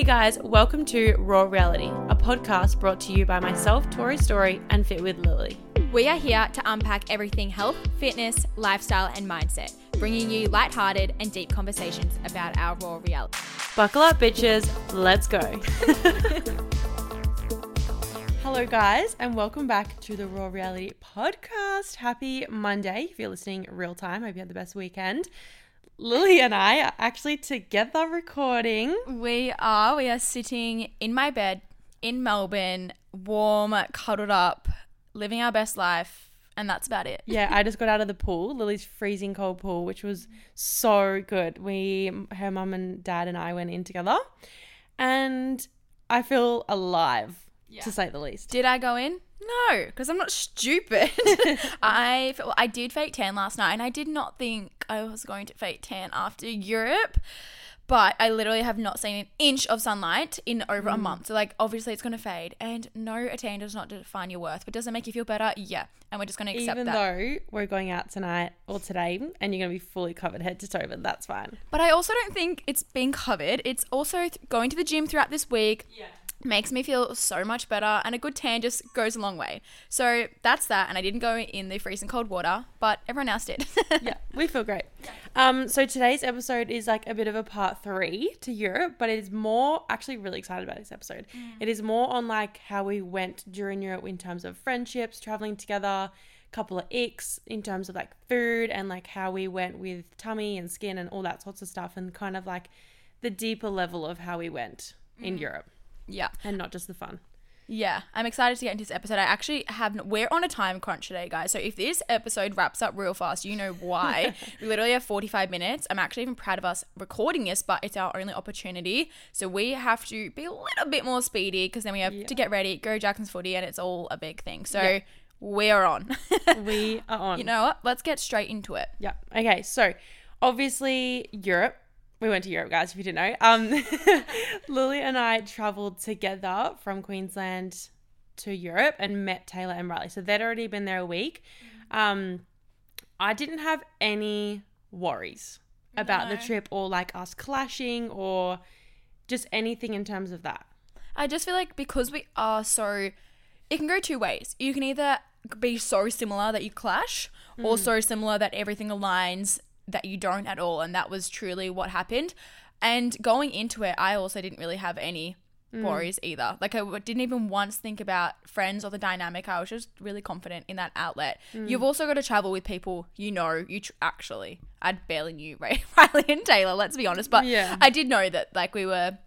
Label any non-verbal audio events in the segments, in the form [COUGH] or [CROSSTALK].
Hey guys, welcome to Raw Reality, a podcast brought to you by myself, Tori Story, and Fit with Lily. We are here to unpack everything health, fitness, lifestyle, and mindset, bringing you lighthearted and deep conversations about our raw reality. Buckle up, bitches, let's go. [LAUGHS] Hello, guys, and welcome back to the Raw Reality podcast. Happy Monday if you're listening real time. Hope you had the best weekend. Lily and I are actually together recording. We are. We are sitting in my bed in Melbourne, warm, cuddled up, living our best life, and that's about it. Yeah, I just got out of the pool, Lily's freezing cold pool, which was so good. We, her mum and dad and I went in together, and I feel alive, to say the least. Did I go in? No, because I'm not stupid. [LAUGHS] [LAUGHS] I well, I did fake tan last night, and I did not think I was going to fake tan after Europe. But I literally have not seen an inch of sunlight in over a mm. month. So like obviously it's gonna fade. And no, a tan does not define your worth. But does it make you feel better? Yeah. And we're just gonna accept Even that. though we're going out tonight or today, and you're gonna be fully covered head to toe, but that's fine. But I also don't think it's being covered. It's also th- going to the gym throughout this week. Yeah. Makes me feel so much better, and a good tan just goes a long way. So that's that. And I didn't go in the freezing cold water, but everyone else did. [LAUGHS] yeah, we feel great. Um, so today's episode is like a bit of a part three to Europe, but it is more actually really excited about this episode. It is more on like how we went during Europe in terms of friendships, traveling together, couple of icks in terms of like food and like how we went with tummy and skin and all that sorts of stuff and kind of like the deeper level of how we went in Europe yeah. and not just the fun. Yeah, I'm excited to get into this episode. I actually have. We're on a time crunch today, guys. So if this episode wraps up real fast, you know why. [LAUGHS] we literally have 45 minutes. I'm actually even proud of us recording this, but it's our only opportunity. So we have to be a little bit more speedy because then we have to get ready, go Jackson's footy, and it's all a big thing. So we're on. [LAUGHS] We are on. you know what? Let's get straight into it. Yeah. Okay. So, obviously, Europe. We went to Europe, guys. If you didn't know, um, [LAUGHS] Lily and I traveled together from Queensland to Europe and met Taylor and Riley. So they'd already been there a week. Um, I didn't have any worries about the trip or like us clashing or just anything in terms of that. I just feel like because we are so, it can go two ways. You can either be so similar that you clash, or so similar that everything aligns that you don't at all. And that was truly what happened. And going into it, I also didn't really have any worries either. Like, I didn't even once think about friends or the dynamic. I was just really confident in that outlet. You've also got to travel with people you know. You tr- actually, I barely knew [LAUGHS] Ray, Riley and Taylor, let's be honest. But Yeah. I did know that, like, we were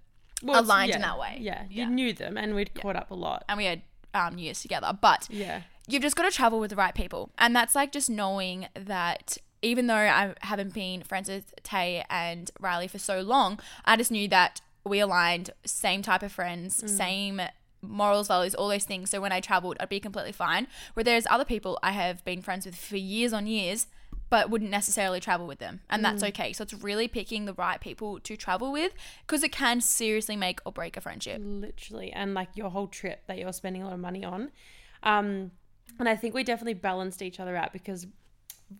Well, aligned in that way. Yeah, Yeah. you knew them and we'd caught up a lot. and we had um, years together. But Yeah. you've just got to travel with the right people. And that's like just knowing that even though I haven't been friends with Tay and Riley for so long, I just knew that we aligned, same type of friends, same morals, values, all those things. So when I traveled, I'd be completely fine. Where there's other people I have been friends with for years on years, but wouldn't necessarily travel with them. And that's okay. So it's really picking the right people to travel with because it can seriously make or break a friendship. literally and like your whole trip that you're spending a lot of money on um and i think we definitely balanced each other out because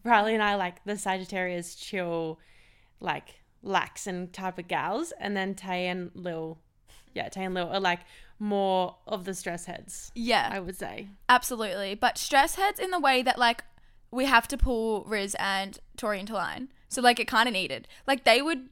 riley and i like the sagittarius chill like lax and type of gals and then tay and lil yeah tay and lil are like more of the stress heads Yeah. i would say Absolutely. But stress heads in the way that like we have to pull Riz and Tori into line. So like it kind of needed. Like they would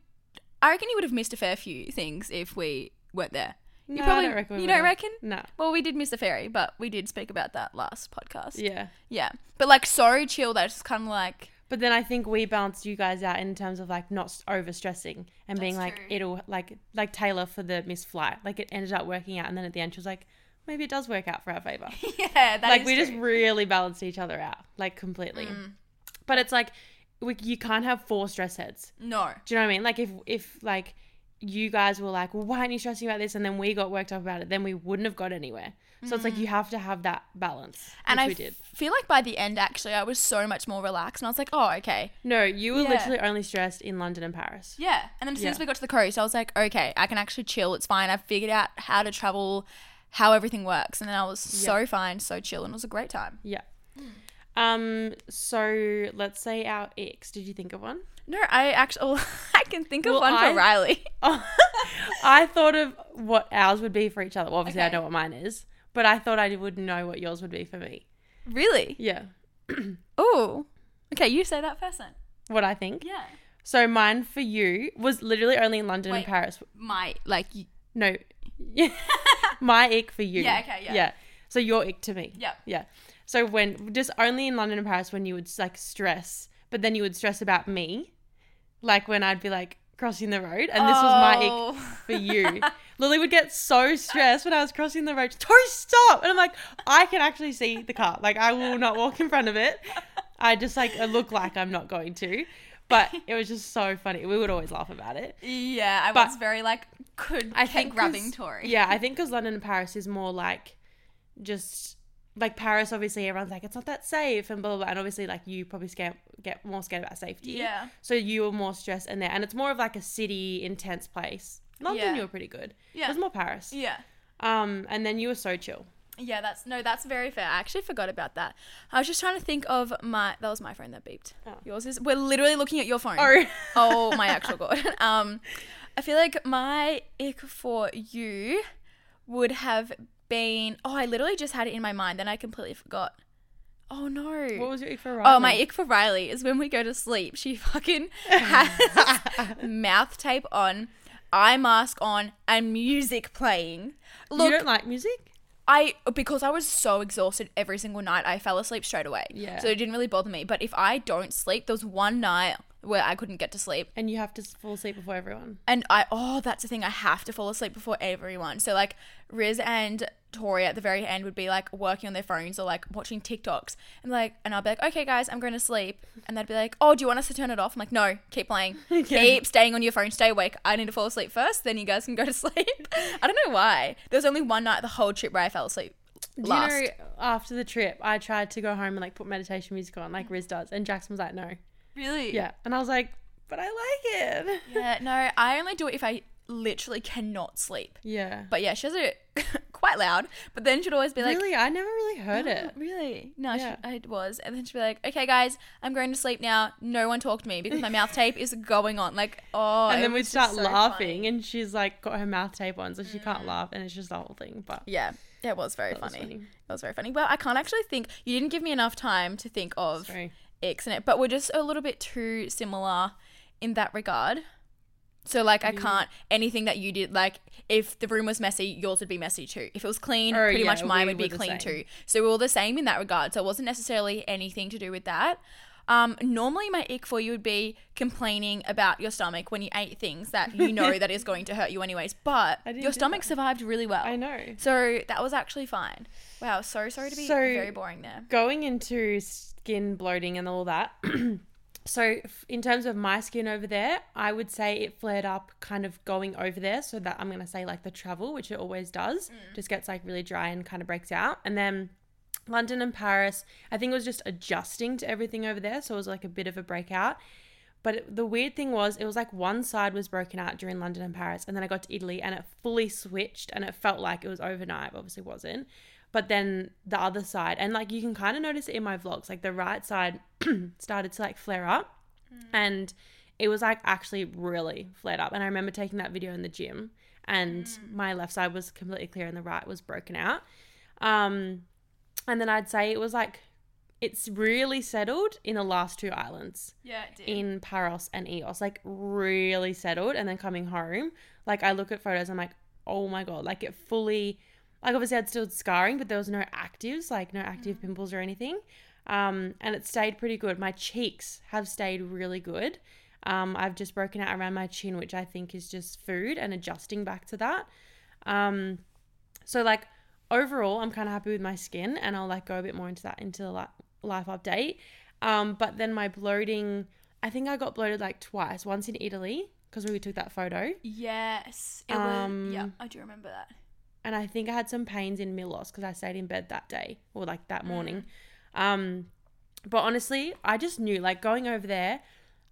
I reckon you would have missed a fair few things if we weren't there. You No, I probably don't reckon you don't reckon? no Well, we did miss a ferry, but we did speak about that last podcast. yeah Yeah. But like so chill that it's just kind of like But then I think we balanced you guys out in terms of like not over stressing and being That's like true. it'll like like Taylor for the missed flight. Like it ended up working out, and then at the end she was like, maybe it does work out for our favor. [LAUGHS] yeah, that like we just really balanced each other out, like completely. Mm. But it's like we, you can't have four stress heads. No. Do you know what I mean? Like if if like you guys were like, well, why aren't you stressing about this? And then we got worked up about it, then we wouldn't have got anywhere. So it's like you have to have that balance, Mm. And I feel like by the end actually I was so much more relaxed and I was like, "Oh, okay." No, you were Yeah. literally only stressed in London and Paris. Yeah. And then as soon Yeah. as we got to the coast, I was like, okay, I can actually chill. It's fine. I've figured out how to travel, how everything works. And then I was so fine, so chill, and it was a great time. Yeah. Um. So let's say our ex. Did you think of one? No, I actually, [LAUGHS] I can think of Well, one I- for Riley. [LAUGHS] Oh, I thought of what ours would be for each other. Well, obviously, I know what mine is, but I thought I would know what yours would be for me. Really? Yeah. [CLEARS THROAT] Oh. Okay, you say that first then. What I think. Yeah. So mine for you was literally only in London and Paris. My like. y- No. [LAUGHS] My ick for you. Yeah, okay, yeah. Yeah. So your ick to me. Yeah. Yeah. So when just only in London and Paris when you would like stress, but then you would stress about me, like when I'd be like crossing the road, and this was my ick Oh. for you. [LAUGHS] Lily would get so stressed when I was crossing the road. Tori, stop! And I'm like, I can actually see the car. Like I will not walk in front of it. I just like I look like I'm not going to. But it was just so funny. We would always laugh about it. Yeah, I But- was very like could I think grabbing Tori. Yeah, I think because London and Paris is more like just like Paris. Obviously, everyone's like it's not that safe and blah blah. blah. And obviously, like you probably scared, get more scared about safety. Yeah. So you were more stressed in there, and it's more of like a city intense place. London, Yeah. you were pretty good. Yeah. It was more Paris. Yeah. Um, and then you were so chill. Yeah, that's no, that's very fair. I actually forgot about that. I was just trying to think of my that was my phone that beeped. Oh. Yours is we're literally looking at your phone. Oh, [LAUGHS] oh my actual god. [LAUGHS] Um I feel like my ick for you would have been oh I literally just had it in my mind, then I completely forgot. Oh no. what was your ick for? Riley? Oh, my ick for Riley is when we go to sleep. She [LAUGHS] fucking [LAUGHS] has mouth tape on, eye mask on, and music playing. you Look, don't like music? I because I was so exhausted every single night, I fell asleep straight away. Yeah. So it didn't really bother me. But if I don't sleep, there was one night where I couldn't get to sleep. And you have to fall asleep before everyone. And I oh, that's the thing, I have to fall asleep before everyone. So like Riz and Tori at the very end would be like working on their phones or like watching TikToks. And like and I'll be like, Okay guys, I'm going to sleep and they'd be like, Oh, do you want us to turn it off? I'm like, No, keep playing. [LAUGHS] Keep staying on your phone, stay awake. I need to fall asleep first, then you guys can go to [LAUGHS] sleep. I don't know why. There was only one night the whole trip where I fell asleep. Last. you know after the trip, I tried to go home and like put meditation music on, like Riz does, and Jackson was like, "No." Really? Yeah, and I was like, "But I like it." Yeah, no, [LAUGHS] I only do it if I literally cannot sleep. Yeah. But yeah, she has it [LAUGHS] quite loud. But then she'd always be like, really, I never really heard "Oh, it. Really? No, Yeah. she, it was. And then she'd be like, okay, guys, I'm going to sleep now. No one talk to me because my [LAUGHS] mouth tape is going on. Like, oh. and then we'd start so laughing, funny. Mm. and she's like got her mouth tape on, so she can't laugh, and it's just the whole thing. But Yeah, it was very that was funny. funny. It was very funny. Well, I can't actually think. You didn't give me enough time to think of Sorry. Icks in it, but we're just a little bit too similar in that regard. So like I can't anything that you did like if the room was messy, yours would be messy too. If it was clean, Oh, pretty yeah, much mine would be clean same. too. So we're all the same in that regard. So it wasn't necessarily anything to do with that. Um, normally my ick for you would be complaining about your stomach when you ate things that you [LAUGHS] know that is going to hurt you anyways. But your stomach that. survived really well. I know. So that was actually fine. Wow, so sorry to be So- very boring there. Going into skin bloating and all that. [CLEARS THROAT] so, in terms of my skin over there, I would say it flared up kind of going over there. So, that I'm going to say like the travel, which it always does, Mm. just gets like really dry and kind of breaks out. And then London and Paris, I think it was just adjusting to everything over there. So, it was like a bit of a breakout. But it, the weird thing was, it was like one side was broken out during London and Paris, and then I got to Italy and it fully switched, and it felt like it was overnight. Obviously, wasn't. But then the other side, and like you can kind of notice it in my vlogs, like the right side [CLEARS THROAT] started to like flare up, and it was like actually really flared up. And I remember taking that video in the gym, and my left side was completely clear, and the right was broken out. Um, and then I'd say it was like it's really settled in the last two islands Yeah, it did. in Paros and Ios, like really settled. And then coming home, like I look at photos, I'm like, oh my god, like it fully, like obviously I had still scarring, but there was no actives, like no active pimples or anything. Um, and it stayed pretty good. My cheeks have stayed really good. Um, I've just broken out around my chin, which I think is just food and adjusting back to that. Um, so like overall, I'm kind of happy with my skin, and I'll like go a bit more into that into the li- life update. Um, but then my bloating, I think I got bloated like twice. Once in Italy because we took that photo, Yes. It Um, was, yeah, I do remember that. And I think I had some pains in Milos because I stayed in bed that day or like that morning. Um, but honestly, I just knew like going over there.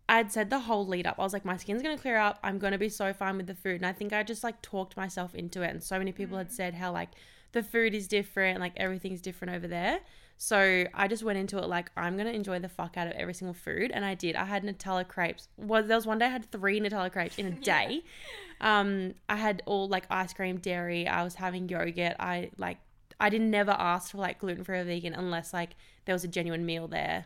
I'd said the whole lead up. I was like, my skin's gonna clear up. I'm gonna be so fine with the food. And I think I just like talked myself into it. And so many people had said how like the food is different, like everything's different over there. So I just went into it like I'm gonna enjoy the fuck out of every single food, and I did. I had Nutella crepes. Was there was one day I had three Nutella crepes in a [LAUGHS] day. Um, I had all like ice cream, dairy. I was having yogurt. I like I didn't never ask for like gluten free or vegan unless like there was a genuine meal there,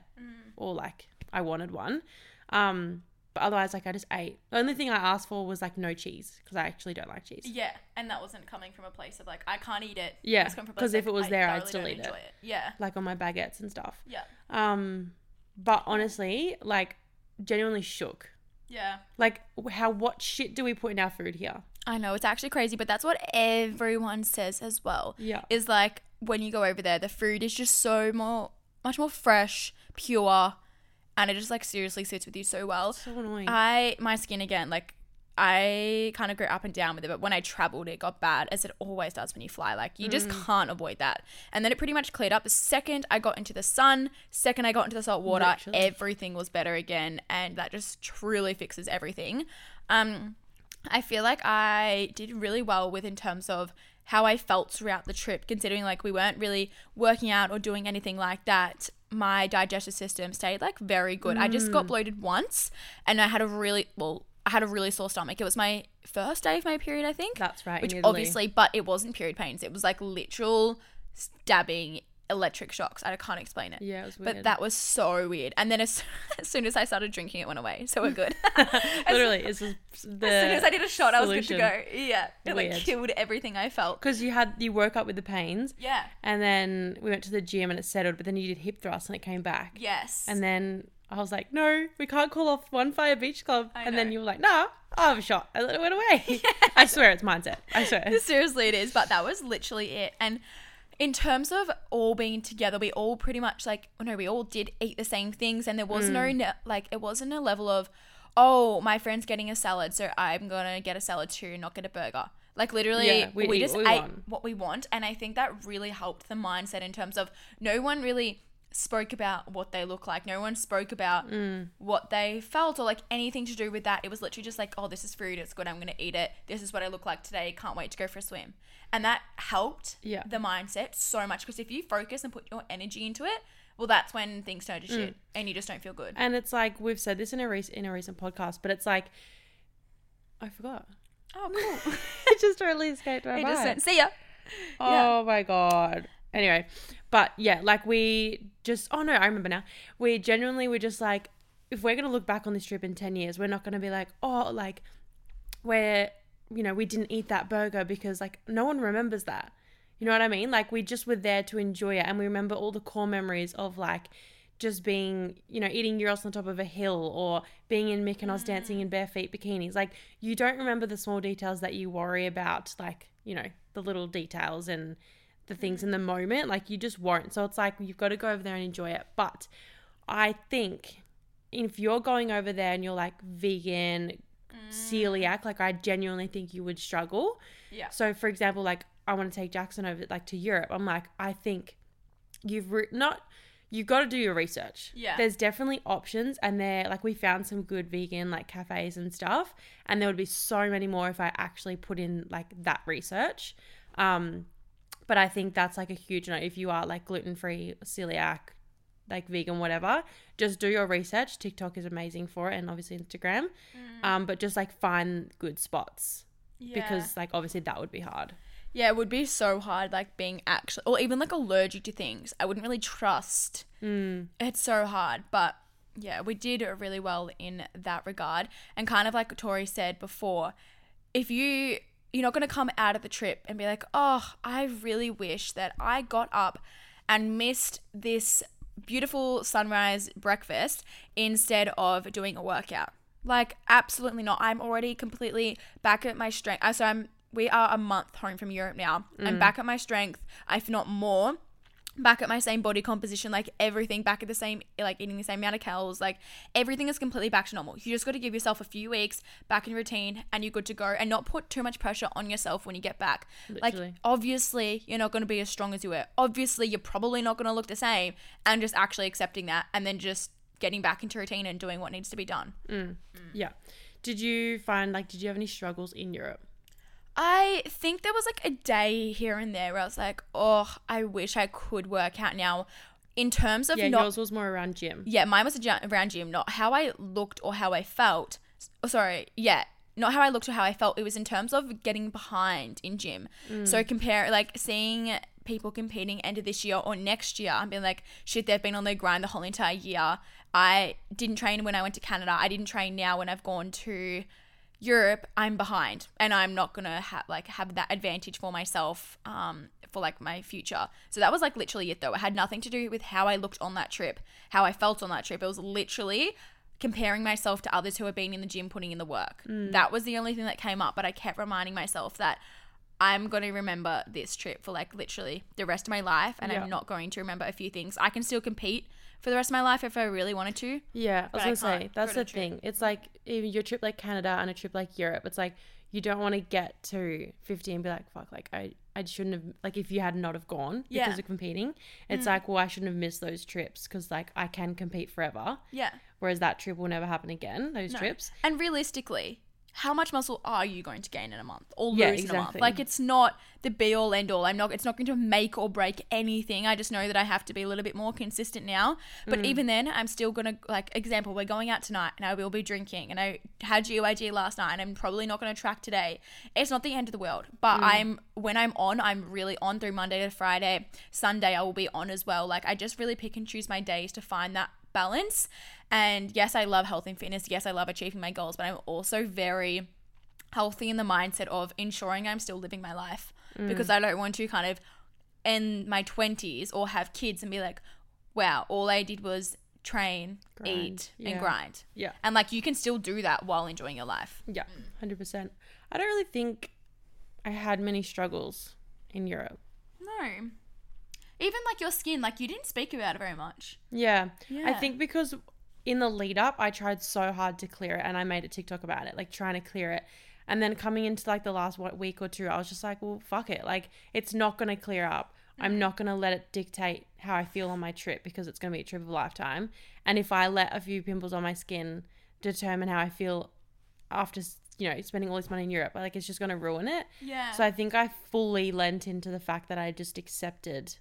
or like I wanted one. Um, but otherwise, like I just ate. The only thing I asked for was like no cheese because I actually don't like cheese. Yeah, and that wasn't coming from a place of like I can't eat it. Yeah, It's coming from a place 'cause if it was I there, I'd still don't eat it. enjoy Yeah, Like on my baguettes and stuff. yeah, Um, but honestly, like genuinely shook. yeah. Like how what shit do we put in our food here? I know it's actually crazy, but that's what everyone says as well. Yeah. Is like when you go over there, the food is just so more, much more fresh, pure, and it just like seriously sits with you so well. So annoying. I my skin again, like I kind of go up and down with it, but when I traveled, it got bad, as it always does when you fly. Like you just can't avoid that. And then it pretty much cleared up. The second I got into the sun, second I got into the salt water, Literally. everything was better again, and that just truly fixes everything. Um, I feel like I did really well with in terms of how I felt throughout the trip, considering like we weren't really working out or doing anything like that. My digestive system stayed like very good. I just Mm. got bloated once and I had a really well, I had a really sore stomach. It was my first day of my period, I think. That's right. Which obviously, but it wasn't period pains. It was like literal stabbing electric shocks. I can't explain it. Yeah, it was weird. But that was so weird. And then as, [LAUGHS] as soon as I started drinking, it went away. So we're good. [LAUGHS] literally [LAUGHS] it's just the as soon as I did a shot, I was good to go. Yeah, it like killed everything I felt. because you had you woke up with the pains, Yeah. and then we went to the gym and it settled, but then you did hip thrust and it came back. Yes. And then I was like, no, we can't call off One Fire Beach Club. I and then you were like, nah, I'll have a shot. And then it went away. I swear it's mindset. I swear. seriously, it is. But that was literally it. And in terms of all being together, we all pretty much like, oh no, we all did eat the same things, and there was no Mm. ne- like, it wasn't a level of, oh, my friend's getting a salad, so I'm gonna get a salad too, not get a burger. Like literally, Yeah, we, we just what we ate want. what we want, and I think that really helped the mindset in terms of no one really spoke about what they look like. No one spoke about Mm. what they felt or like anything to do with that. It was literally just like, oh, this is food. It's good. I'm going to eat it. This is what I look like today. Can't wait to go for a swim. And that helped Yeah. the mindset so much because if you focus and put your energy into it, well, that's when things turn to Mm. and you just don't feel good. And it's like we've said this in a recent in a recent podcast, but it's like I forgot. Oh, cool. [LAUGHS] it just totally escaped my it mind. just went, see ya. Oh my god. Anyway, but yeah, like we just oh no, I remember now. We genuinely were just like if we're going to look back on this trip in 10 years, we're not going to be like, "Oh, like where you know, we didn't eat that burger because like no one remembers that." You know what I mean? Like we just were there to enjoy it and we remember all the core memories of like just being, you know, eating gyros on top of a hill or being in Mykonos dancing in bare feet bikinis. Like you don't remember the small details that you worry about, like, you know, the little details and the things in the moment. Like you just won't. So it's like you've got to go over there and enjoy it. But I think if you're going over there and you're like vegan, celiac, like I genuinely think you would struggle. Yeah. So for example, like I want to take Jackson over like to Europe. I'm like, I think you've re- not you've got to do your research. Yeah. There's definitely options and there like we found some good vegan like cafes and stuff and there would be so many more if I actually put in like that research. Um but I think that's like a huge note if you are like gluten-free, celiac, like vegan whatever, just do your research. TikTok is amazing for it and obviously Instagram. Um but just like find good spots because like obviously that would be hard. Yeah, it would be so hard, like being actually, or even like allergic to things. I wouldn't really trust. Mm. It's so hard, but yeah, we did really well in that regard. And kind of like Tori said before, if you you're not going to come out of the trip and be like, "Oh, I really wish that I got up and missed this beautiful sunrise breakfast instead of doing a workout." Like absolutely not. I'm already completely back at my strength. So I'm we are a month home from Europe now. I'm mm. back at my strength, if not more back at my same body composition, like everything back at the same, like eating the same amount of calories, like everything is completely back to normal. You just got to give yourself a few weeks back in routine and you're good to go and not put too much pressure on yourself when you get back. Literally. Like, obviously, you're not going to be as strong as you were. Obviously, you're probably not going to look the same and just actually accepting that and then just getting back into routine and doing what needs to be done. Mm. Mm. Yeah. Did you find like did you have any struggles in Europe? I think there was like a day here and there where I was like, oh, I wish I could work out now. In terms of Yeah, not yours was more around gym. Yeah, mine was around gym, not how I looked or how I felt. Oh, sorry, yeah, not how I looked or how I felt. It was in terms of getting behind in gym. Mm. So compare like seeing people competing end of this year or next year and being like, shit, they've been on their grind the whole entire year. I didn't train when I went to Canada. I didn't train now when I've gone to Europe, I'm behind, and I'm not gonna have like have that advantage for myself um, for like my future. So that was like literally it though. It had nothing to do with how I looked on that trip, how I felt on that trip. It was literally comparing myself to others who have been in the gym putting in the work. That was the only thing that came up. But I kept reminding myself that I'm going to remember this trip for like literally the rest of my life, and Yeah. I'm not going to remember a few things. I can still compete for the rest of my life if I really wanted to. Yeah, I was gonna say that's the thing. It's like even your trip like Canada and a trip like Europe. It's like you don't want to get to fifty and be like, fuck, like I I shouldn't have like if you had not have gone because Yeah. Mm. of competing. It's like well I shouldn't have missed those trips because like I can compete forever. Yeah. Whereas that trip will never happen again. Those No. trips. And realistically, how much muscle are you going to gain in a month or lose Yeah, in a month? Like it's not the be all end all. I'm not it's not going to make or break anything. I just know that I have to be a little bit more consistent now. But Mm. even then, I'm still going to like example, we're going out tonight and I will be drinking and I had GYG last night and I'm probably not going to track today. It's not the end of the world, but Mm. I'm when I'm on, I'm really on through Monday to Friday. Sunday I will be on as well. Like I just really pick and choose my days to find that balance. And yes, I love health and fitness. Yes, I love achieving my goals, but I'm also very healthy in the mindset of ensuring I'm still living my life mm. because I don't want to kind of in my 20s or have kids and be like, wow, all I did was train, Grind, eat, yeah. and grind. Yeah. And like you can still do that while enjoying your life. Yeah. Mm. Hundred percent. I don't really think I had many struggles in Europe. No. Even like your skin, like you didn't speak about it very much. Yeah. I think because in the lead up, I tried so hard to clear it and I made a TikTok about it, like trying to clear it. And then coming into like the last what, week or two, I was just like, well, fuck it. Like, it's not going to clear up. I'm mm. not going to let it dictate how I feel on my trip because it's going to be a trip of a lifetime. And if I let a few pimples on my skin determine how I feel after, you know, spending all this money in Europe, like, it's just going to ruin it. Yeah. So I think I fully lent into the fact that I just accepted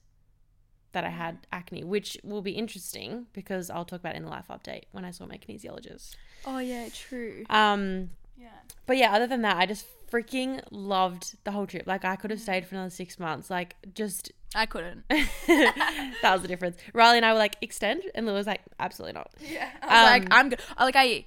that I had acne, which will be interesting because I'll talk about it in the life update when I saw my kinesiologist. oh yeah, true. Um, Yeah. but yeah, other than that, I just freaking loved the whole trip. Like I could have stayed for another six months. Like just [LAUGHS] I couldn't. [LAUGHS] that was the difference. Riley and I were like extend, and Lou was like absolutely not. Yeah. I was like, Um, I'm good. Like, I,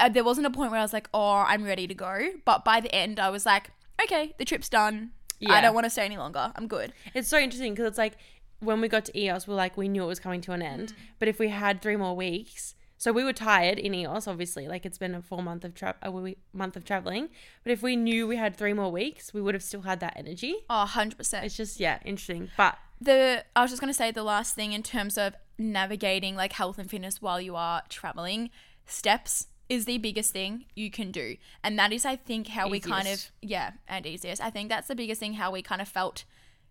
uh, there wasn't a point where I was like, oh, I'm ready to go. But by the end, I was like, okay, the trip's done. Yeah. I don't want to stay any longer. I'm good. It's so interesting because it's like when we got to Ios, we're like we knew it was coming to an end, mm. but if we had three more weeks. So we were tired in Ios, obviously. Like it's been a full month of tra- a we- month of traveling. But if we knew we had three more weeks, we would have still had that energy. Oh, 100%. It's just yeah, interesting. But the I was just gonna say the last thing in terms of navigating like health and fitness while you are traveling, steps is the biggest thing you can do. And that is I think how we kind of yeah, and easiest. I think that's the biggest thing how we kind of felt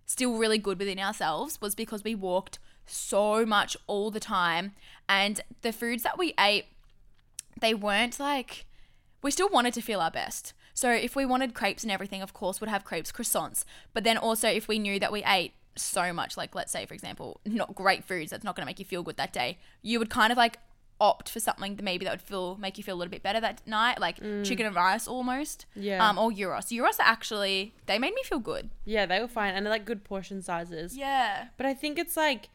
still really good within ourselves was because we walked so much all the time and the foods that we ate they weren't like we still wanted to feel our best. So if we wanted crepes and everything, of course, would have crepes, croissants. But then also if we knew that we ate so much, like let's say for example, not great foods that's not going to make you feel good that day, you would kind of like opt for something that maybe that would feel make you feel a little bit better that night, like chicken and rice almost. Yeah. Um, or Gyros. Gyros actually they made me feel good. yeah, they were fine and they're like good portion sizes. Yeah. But I think it's like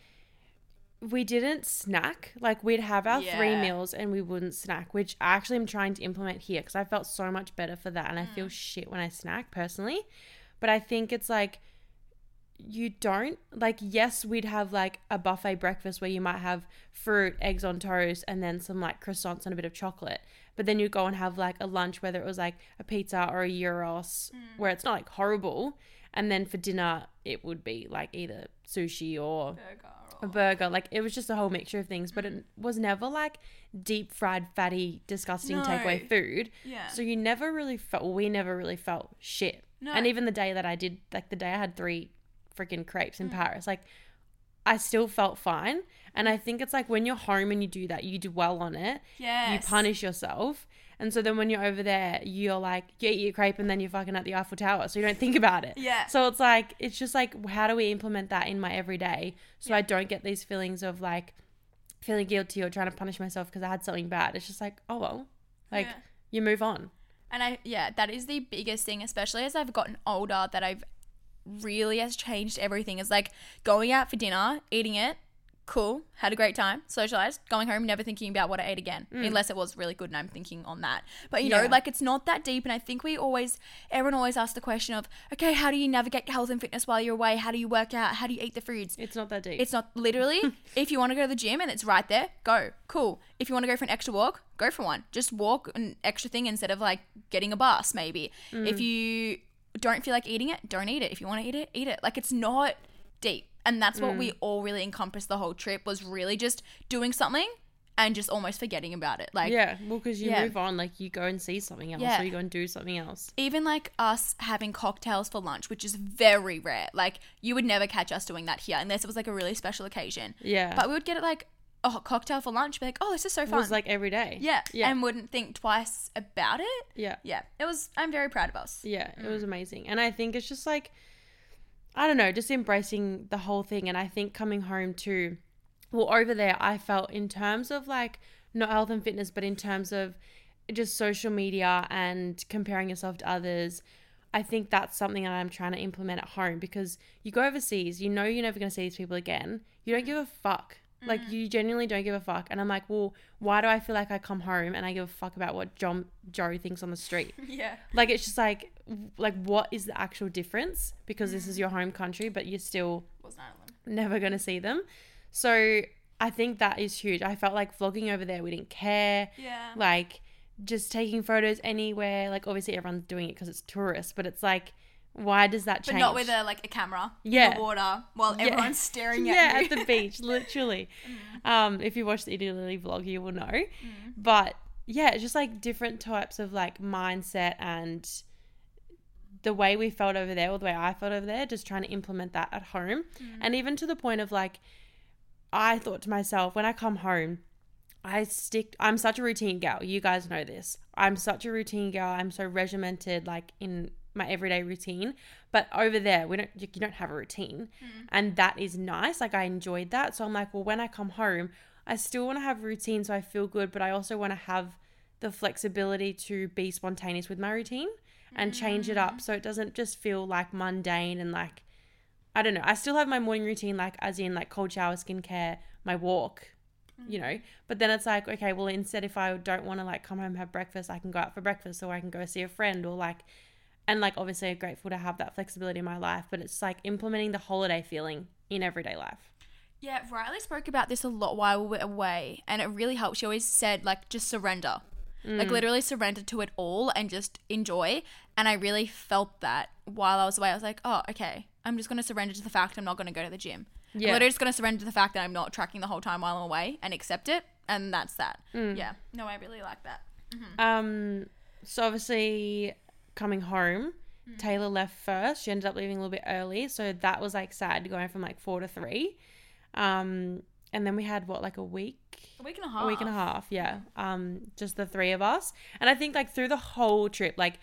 we didn't snack. Like we'd have our three meals and we wouldn't snack, which I actually am trying to implement here because I felt so much better for that and I Mm. feel shit when I snack personally. But I think it's like you don't like yes we'd have like a buffet breakfast where you might have fruit eggs on toast and then some like croissants and a bit of chocolate. But then you go and have like a lunch whether it was like a pizza or a gyros mm. where it's not like horrible. And then for dinner it would be like either sushi or a burger. Like it was just a whole mixture of things but it mm. was never like deep fried fatty disgusting No. takeaway food. Yeah. so you never really felt we never really felt shit. No. and even the day that i did like the day i had three freaking crepes Mm. in paris like i still felt fine and i think it's like when you're home and you do that you dwell on it Yeah. you punish yourself And so then when you're over there, you're like, you eat your crepe and then you're fucking at the Eiffel Tower. So you don't think about it. Yeah. So it's like, it's just like, how do we implement that in my everyday so I don't get these feelings of like feeling guilty or trying to punish myself because I had something bad? It's just like, oh well, like Yeah. you move on. And I, yeah, that is the biggest thing, especially as I've gotten older, that I've really has changed everything. Is like going out for dinner, eating it, cool, had a great time, socialized, going home, never thinking about what I ate again, mm. unless it was really good and I'm thinking on that. But you know, like it's not that deep. And I think we always, everyone always asks the question of, okay, how do you navigate health and fitness while you're away? How do you work out? How do you eat the foods? It's not that deep. It's not literally. [LAUGHS] if you want to go to the gym and it's right there, go. Cool. If you want to go for an extra walk, go for one. Just walk an extra thing instead of like getting a bus, maybe. If mm. you don't feel like eating it, don't eat it. If you want to eat it, eat it. Like it's not deep. And that's what we mm. all really encompassed the whole trip was really just doing something and just almost forgetting about it. Like yeah, well, because you Yeah. move on, like you go and see something else, Yeah. or you go and do something else. even like us having cocktails for lunch, which is very rare. Like you would never catch us doing that here unless it was like a really special occasion. Yeah, But we would get it like a hot cocktail for lunch, be like, oh, this is so fun. it was like every day. yeah, yeah, and wouldn't think twice about it. yeah. Yeah, it was. I'm very proud of us. Yeah, it was mm. amazing. And I think it's just like, I don't know, just embracing the whole thing. And I think coming home to, well, over there, I felt in terms of like, not health and fitness, but in terms of just social media and comparing yourself to others. I think that's something that I'm trying to implement at home because you go overseas, you know you're never going to see these people again. You don't give a fuck. Like mm. you genuinely don't give a fuck. And I'm like, well, why do I feel like I come home and I give a fuck about what John Joe thinks on the street? [LAUGHS] Yeah. like it's just like like what is the actual difference because this is mm. your home country but you're still Was never going to see them so i think that is huge i felt like vlogging over there we didn't care Yeah. like just taking photos anywhere like obviously everyone's doing it because it's tourists but it's like why does that change? But not with a like a camera in Yeah. the water while Yeah. everyone's staring [LAUGHS] at yeah you. at the beach [LAUGHS] literally um if you watch the Italy vlog you will know Mm. but yeah it's just like different types of like mindset and the way we felt over there or the way I felt over there just trying to implement that at home and even to the point of like I thought to myself when I come home I stick I'm such a routine gal you guys know this I'm such a routine gal I'm so regimented like in my everyday routine but over there we don't you don't have a routine. Mm. And that is nice. Like I enjoyed that. So I'm like well when I come home I still want to have a routine so I feel good but I also want to have the flexibility to be spontaneous with my routine and change it up. Mm. So it doesn't just feel like mundane and like I don't know. I still have my morning routine, like as in like cold shower, skincare, my walk, you mm. know. But then it's like, okay, well, instead, if I don't want to like come home have breakfast, I can go out for breakfast, or I can go see a friend, or like, and like obviously, I'm grateful to have that flexibility in my life. But it's like implementing the holiday feeling in everyday life. Yeah, Riley spoke about this a lot while we were away, and it really helped. She always said, like, just surrender. Like, mm. literally surrender to it all and just enjoy. And I really felt that while I was away. I was like, oh, okay, I'm just going to surrender to the fact I'm not going to go to the gym. I'm Yeah. literally just going to surrender to the fact that I'm not tracking the whole time while I'm away and accept it. And that's that. Mm. Yeah. No, I really like that. Mm-hmm. Um, so obviously coming home, Hmm. Taylor left first. She ended up leaving a little bit early, so that was like sad going from like four to three. Um, and then we had what like a week? A week and a half. a week and a half. yeah. Um just the three of us. And i think like through the whole trip like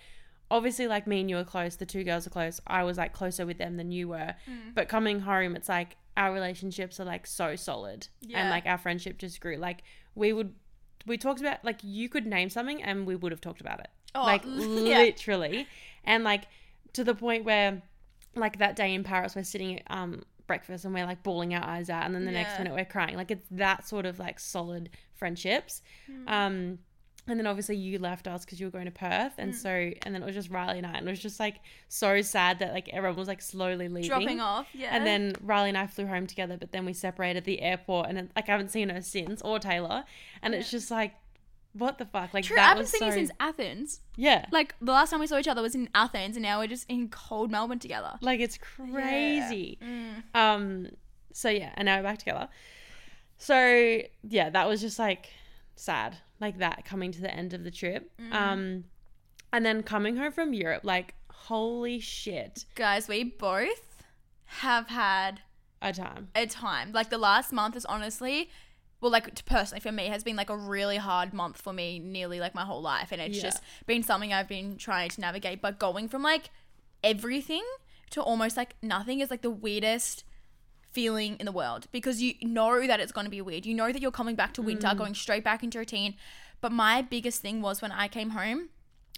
obviously like me and you were close. The two girls are close. I was like closer with them than you were. Hmm. but coming home it's like our relationships are like so solid. And like our friendship just grew. Like we would we talked about like you could name something and we would have talked about it Oh, like [LAUGHS] yeah. literally and like to the point where like that day in paris we're sitting at um breakfast and we're like bawling our eyes out and then the next minute we're crying like it's that sort of like solid friendships Hmm. um and then obviously you left us because you were going to Perth, and Hmm. so and then it was just Riley and I, and it was just like so sad that like everyone was like slowly leaving, Dropping off. Yeah. and then Riley and I flew home together, but then we separated at the airport, and it, like I haven't seen her since or Taylor, and it's just like, what the fuck, like True, that I haven't was seen so you since Athens. yeah, Like the last time we saw each other was in Athens, and now we're just in cold Melbourne together. like it's crazy. Mm. Um, so yeah, and now we're back together. So yeah, that was just like sad, like that coming to the end of the trip. Mm. Um, and then coming home from Europe, like holy shit, Guys, we both have had a time. a time. Like the last month is honestly well, like personally for me, has been like a really hard month for me, nearly like my whole life, and it's Yeah. just been something I've been trying to navigate. But going from like everything to almost like nothing is like the weirdest feeling in the world because you know that it's going to be weird. You know that you're coming back to winter, mm. going straight back into routine. But my biggest thing was when I came home,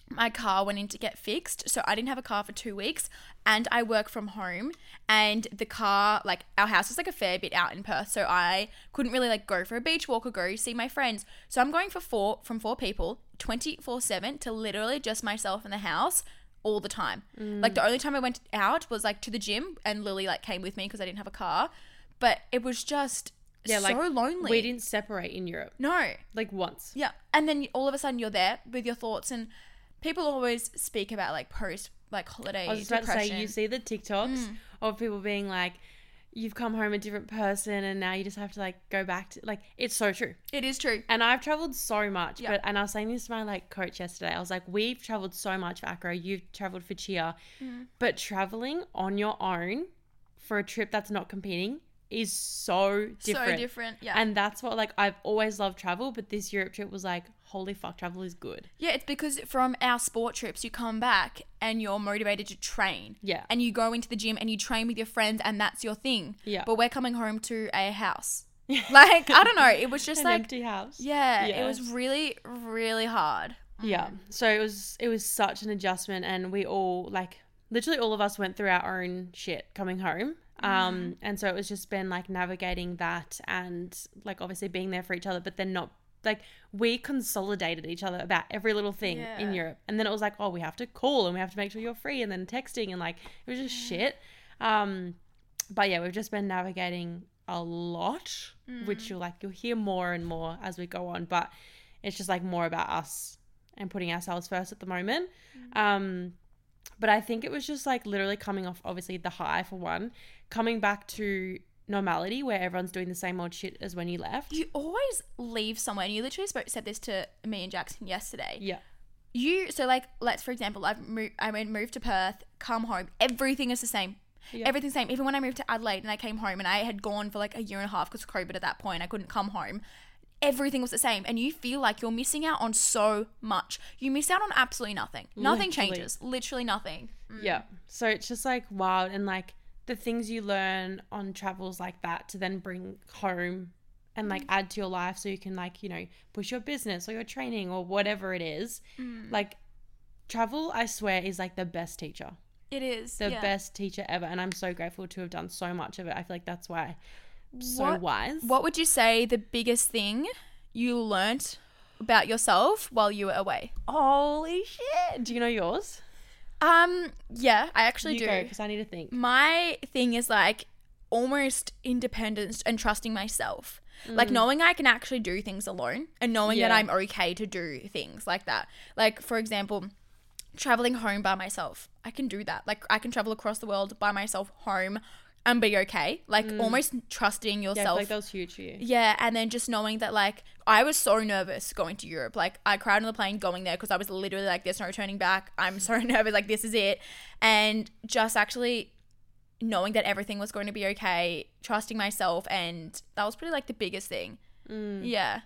my car went in to get fixed. So I didn't have a car for two weeks and I work from home. And the car, like our house is like a fair bit out in Perth. So I couldn't really like go for a beach walk or go see my friends. So I'm going for four from four people 24 7 to literally just myself in the house all the time. Mm. Like the only time I went out was like to the gym and Lily like came with me because I didn't have a car. But it was just Yeah, so like lonely. we didn't separate in Europe No. like once. Yeah. And then all of a sudden you're there with your thoughts and people always speak about like post like holiday I was about depression. Mm. to say, you see the TikToks of people being like, "You've come home a different person, and now you just have to like go back to like." It's so true. it is true. And I've traveled so much, Yeah. but and I was saying this to my like coach yesterday. I was like, "We've traveled so much for Acro. You've traveled for Cheer, Mm. but traveling on your own for a trip that's not competing is so different." So different. Yeah. And that's what like I've always loved travel, but this Europe trip was like, holy fuck, travel is good. yeah, it's because from our sport trips you come back and you're motivated to train. Yeah. And you go into the gym and you train with your friends and that's your thing. Yeah. But we're coming home to a house. [LAUGHS] [LAUGHS] like, I don't know. It was just An like empty house. yeah, Yeah. it was really, really hard. Yeah. So it was it was such an adjustment and we all like literally all of us went through our own shit coming home. Um and so it was just been like navigating that and like obviously being there for each other but then not like we consolidated each other about every little thing Yeah. in Europe. And then it was like, oh, we have to call and we have to make sure you're free and then texting and like it was just shit. Um but yeah, we've just been navigating a lot, which you'll like you'll hear more and more as we go on, but it's just like more about us and putting ourselves first at the moment. Um, but I think it was just like literally coming off obviously the high for one, coming back to normality where everyone's doing the same old shit as when you left. You always leave somewhere. And you literally spoke, said this to me and Jackson yesterday. yeah. you so like let's for example I've moved I mean moved to Perth come home everything is the same Yeah. everything's the same even when I moved to Adelaide and I came home and I had gone for like a year and a half because COVID at that point I couldn't come home everything was the same and you feel like you're missing out on so much you miss out on absolutely nothing nothing Literally. changes literally nothing mm. Yeah. So it's just like wild and like the things you learn on travels like that to then bring home and like mm. add to your life so you can like, you know, push your business or your training or whatever it is. Mm. Like travel, I swear, is like the best teacher. it is The yeah. best teacher ever. And I'm so grateful to have done so much of it. I feel like that's why I'm so What- wise. what would you say the biggest thing you learnt about yourself while you were away Holy shit. Do you know yours? Um yeah I actually you do because I need to think. my thing is like almost independence and trusting myself. Mm. Like knowing I can actually do things alone and knowing that I'm okay to do things like that. Like for example, traveling home by myself. I can do that. Like I can travel across the world by myself home and be okay. Like almost trusting Mm. Yeah, yourself. like that was huge for you. Yeah, and then just knowing that like I was so nervous going to Europe. Like I cried on the plane going there because I was literally like, "There's no turning back." I'm so [LAUGHS] nervous. Like this is it, and just actually knowing that everything was going to be okay, trusting myself, and that was pretty like the biggest thing. Mm. Yeah,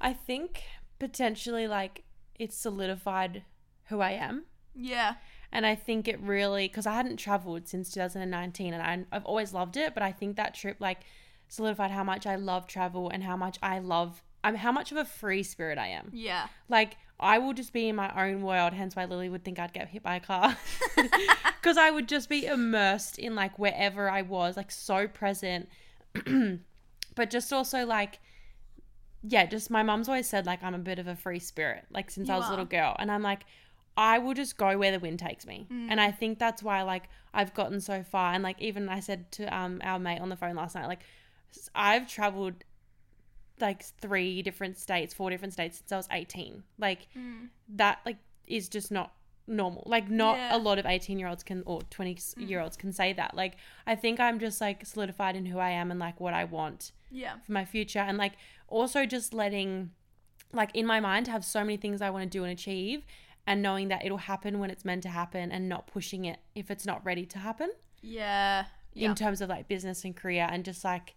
I think potentially like it solidified who I am. yeah, And I think it really, because I hadn't traveled since 2019 and I, I've always loved it, but I think that trip like solidified how much I love travel and how much I love, I'm how much of a free spirit I am. yeah, Like I will just be in my own world, hence why Lily would think I'd get hit by a car. [LAUGHS] [LAUGHS] Because I would just be immersed in like wherever I was, like so present. [CLEARS THROAT] but just also like, yeah, just my mum's always said like I'm a bit of a free spirit, like since I You was a little girl. And I'm like, I will just go where the wind takes me. Mm. And I think that's why like I've gotten so far. And like even I said to um our mate on the phone last night, like I've traveled like three different states, four different states since I was 18. Like that like is just not normal. Like not Yeah. a lot of 18 year olds can or 20 year olds can say that. Like I think I'm just like solidified in who I am and like what I want yeah, for my future and like also just letting like in my mind have so many things I want to do and achieve and knowing that it'll happen when it's meant to happen and not pushing it if it's not ready to happen yeah, yeah. in terms of like business and career and just like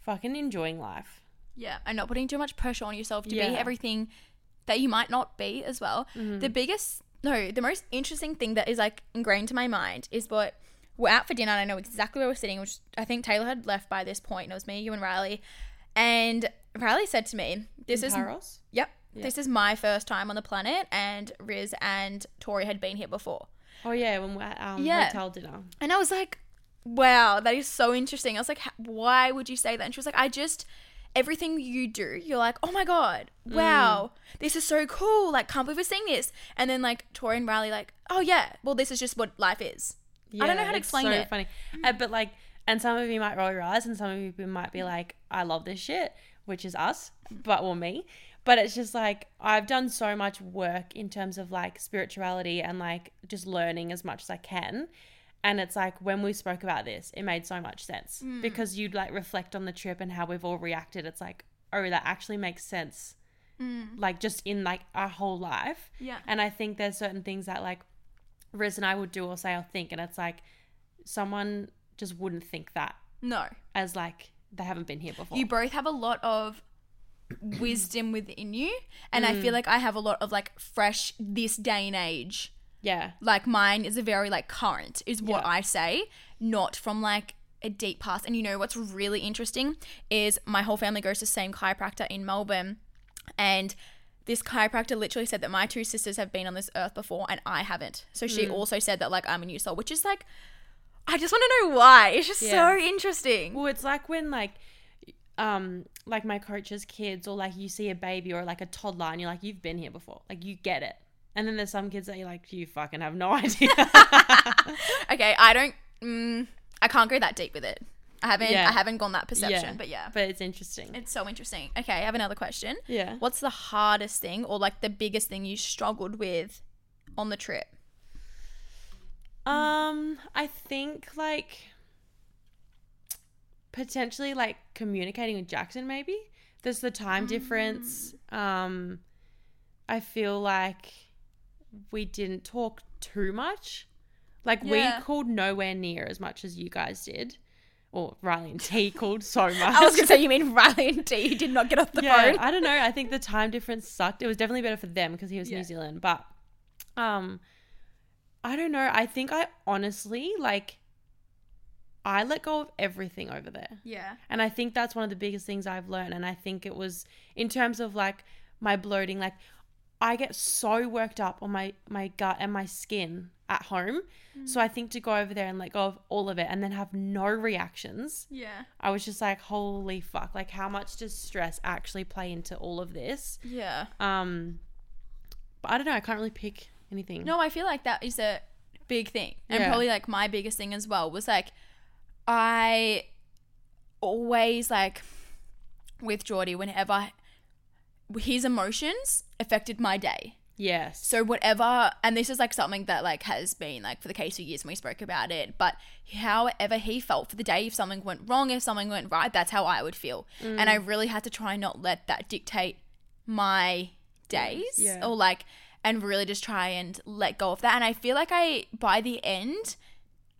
fucking enjoying life. Yeah, and not putting too much pressure on yourself to Yeah. be everything that you might not be as well. Mm-hmm. The biggest, no, the most interesting thing that is like ingrained to my mind is what we're out for dinner and I know exactly where we're sitting, which I think Taylor had left by this point. And it was me, you, and Riley. And Riley said to me, "This is Paros? yep, this is my first time on the planet, and Riz and Tori had been here before." Oh yeah, when we're at um, Yeah. hotel dinner. And I was like, wow, that is so interesting. I was like, why would you say that? And she was like, I just, everything you do, you're like, oh my God, wow, this is so cool. Like, can't believe we're seeing this. And then, like, Tori and Riley, like, oh yeah, well, this is just what life is. I don't know how to explain so it. Funny, Uh, but like, and some of you might roll your eyes, and some of you might be like, "I love this shit," which is us, but well, me. But it's just like I've done so much work in terms of like spirituality and like just learning as much as I can. And it's like when we spoke about this, it made so much sense Mm. because you'd like reflect on the trip and how we've all reacted. It's like, oh, that actually makes sense. Like just in like our whole life. Mm. Yeah. And I think there's certain things that like Riz and I would do or say or think, and it's like someone just wouldn't think that No. as like they haven't been here before. You both have a lot of [CLEARS THROAT] wisdom within you. And I feel mm. like I have a lot of like fresh, this day and age yeah, like mine is a very like current is what Yeah. I say, not from like a deep past. And you know what's really interesting is my whole family goes to the same chiropractor in Melbourne, and this chiropractor literally said that my two sisters have been on this earth before and I haven't. So she mm. also said that like I'm a new soul, which is like I just want to know why. It's just Yeah. so interesting. Well, it's like when like um like my coach's kids or like you see a baby or like a toddler and you're like you've been here before. Like you get it. And then there's some kids that you're like you fucking have no [LAUGHS] idea. [LAUGHS] Okay, I don't. Mm, I can't go that deep with it. I haven't. Yeah. I haven't gone that perception. Yeah. But yeah, but it's interesting. it's so interesting. Okay, I have another question. yeah. What's the hardest thing or like the biggest thing you struggled with on the trip? Um, I think like potentially like communicating with Jackson maybe. There's the time difference. Um I feel like we didn't talk too much. Like Yeah. we called nowhere near as much as you guys did. Or Riley and T [LAUGHS] called so much. I was gonna say you mean Riley and T did not get off the yeah, phone. I don't know. I think the time difference sucked. It was definitely better for them because he was Yeah. New Zealand, but um I don't know. I think I honestly like I let go of everything over there. Yeah. And I think that's one of the biggest things I've learned and I think it was in terms of like my bloating like I get so worked up on my my gut and my skin at home. So I think to go over there and let go of all of it and then have no reactions Yeah. I was just like, holy fuck! Like, how much does stress actually play into all of this? Yeah. Um, but I don't know. I can't really pick anything. No, I feel like that is a big thing. And Yeah. probably like my biggest thing as well was like I always like with Geordie whenever his emotions affected my day. Yes. So whatever, and this is like something that like has been like for the case for years, and we spoke about it. But however he felt for the day, if something went wrong, if something went right, that's how I would feel. And I mm. really had to try and not let that dictate my days, Yeah. or like, and really just try and let go of that. And I feel like I by the end.